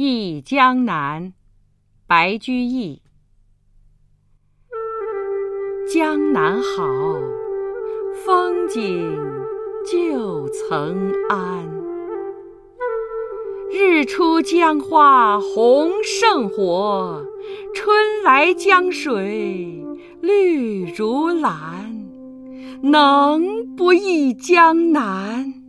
忆江南白居易。江南好风景旧曾谙日出江花红胜火春来江水绿如蓝能不忆江南？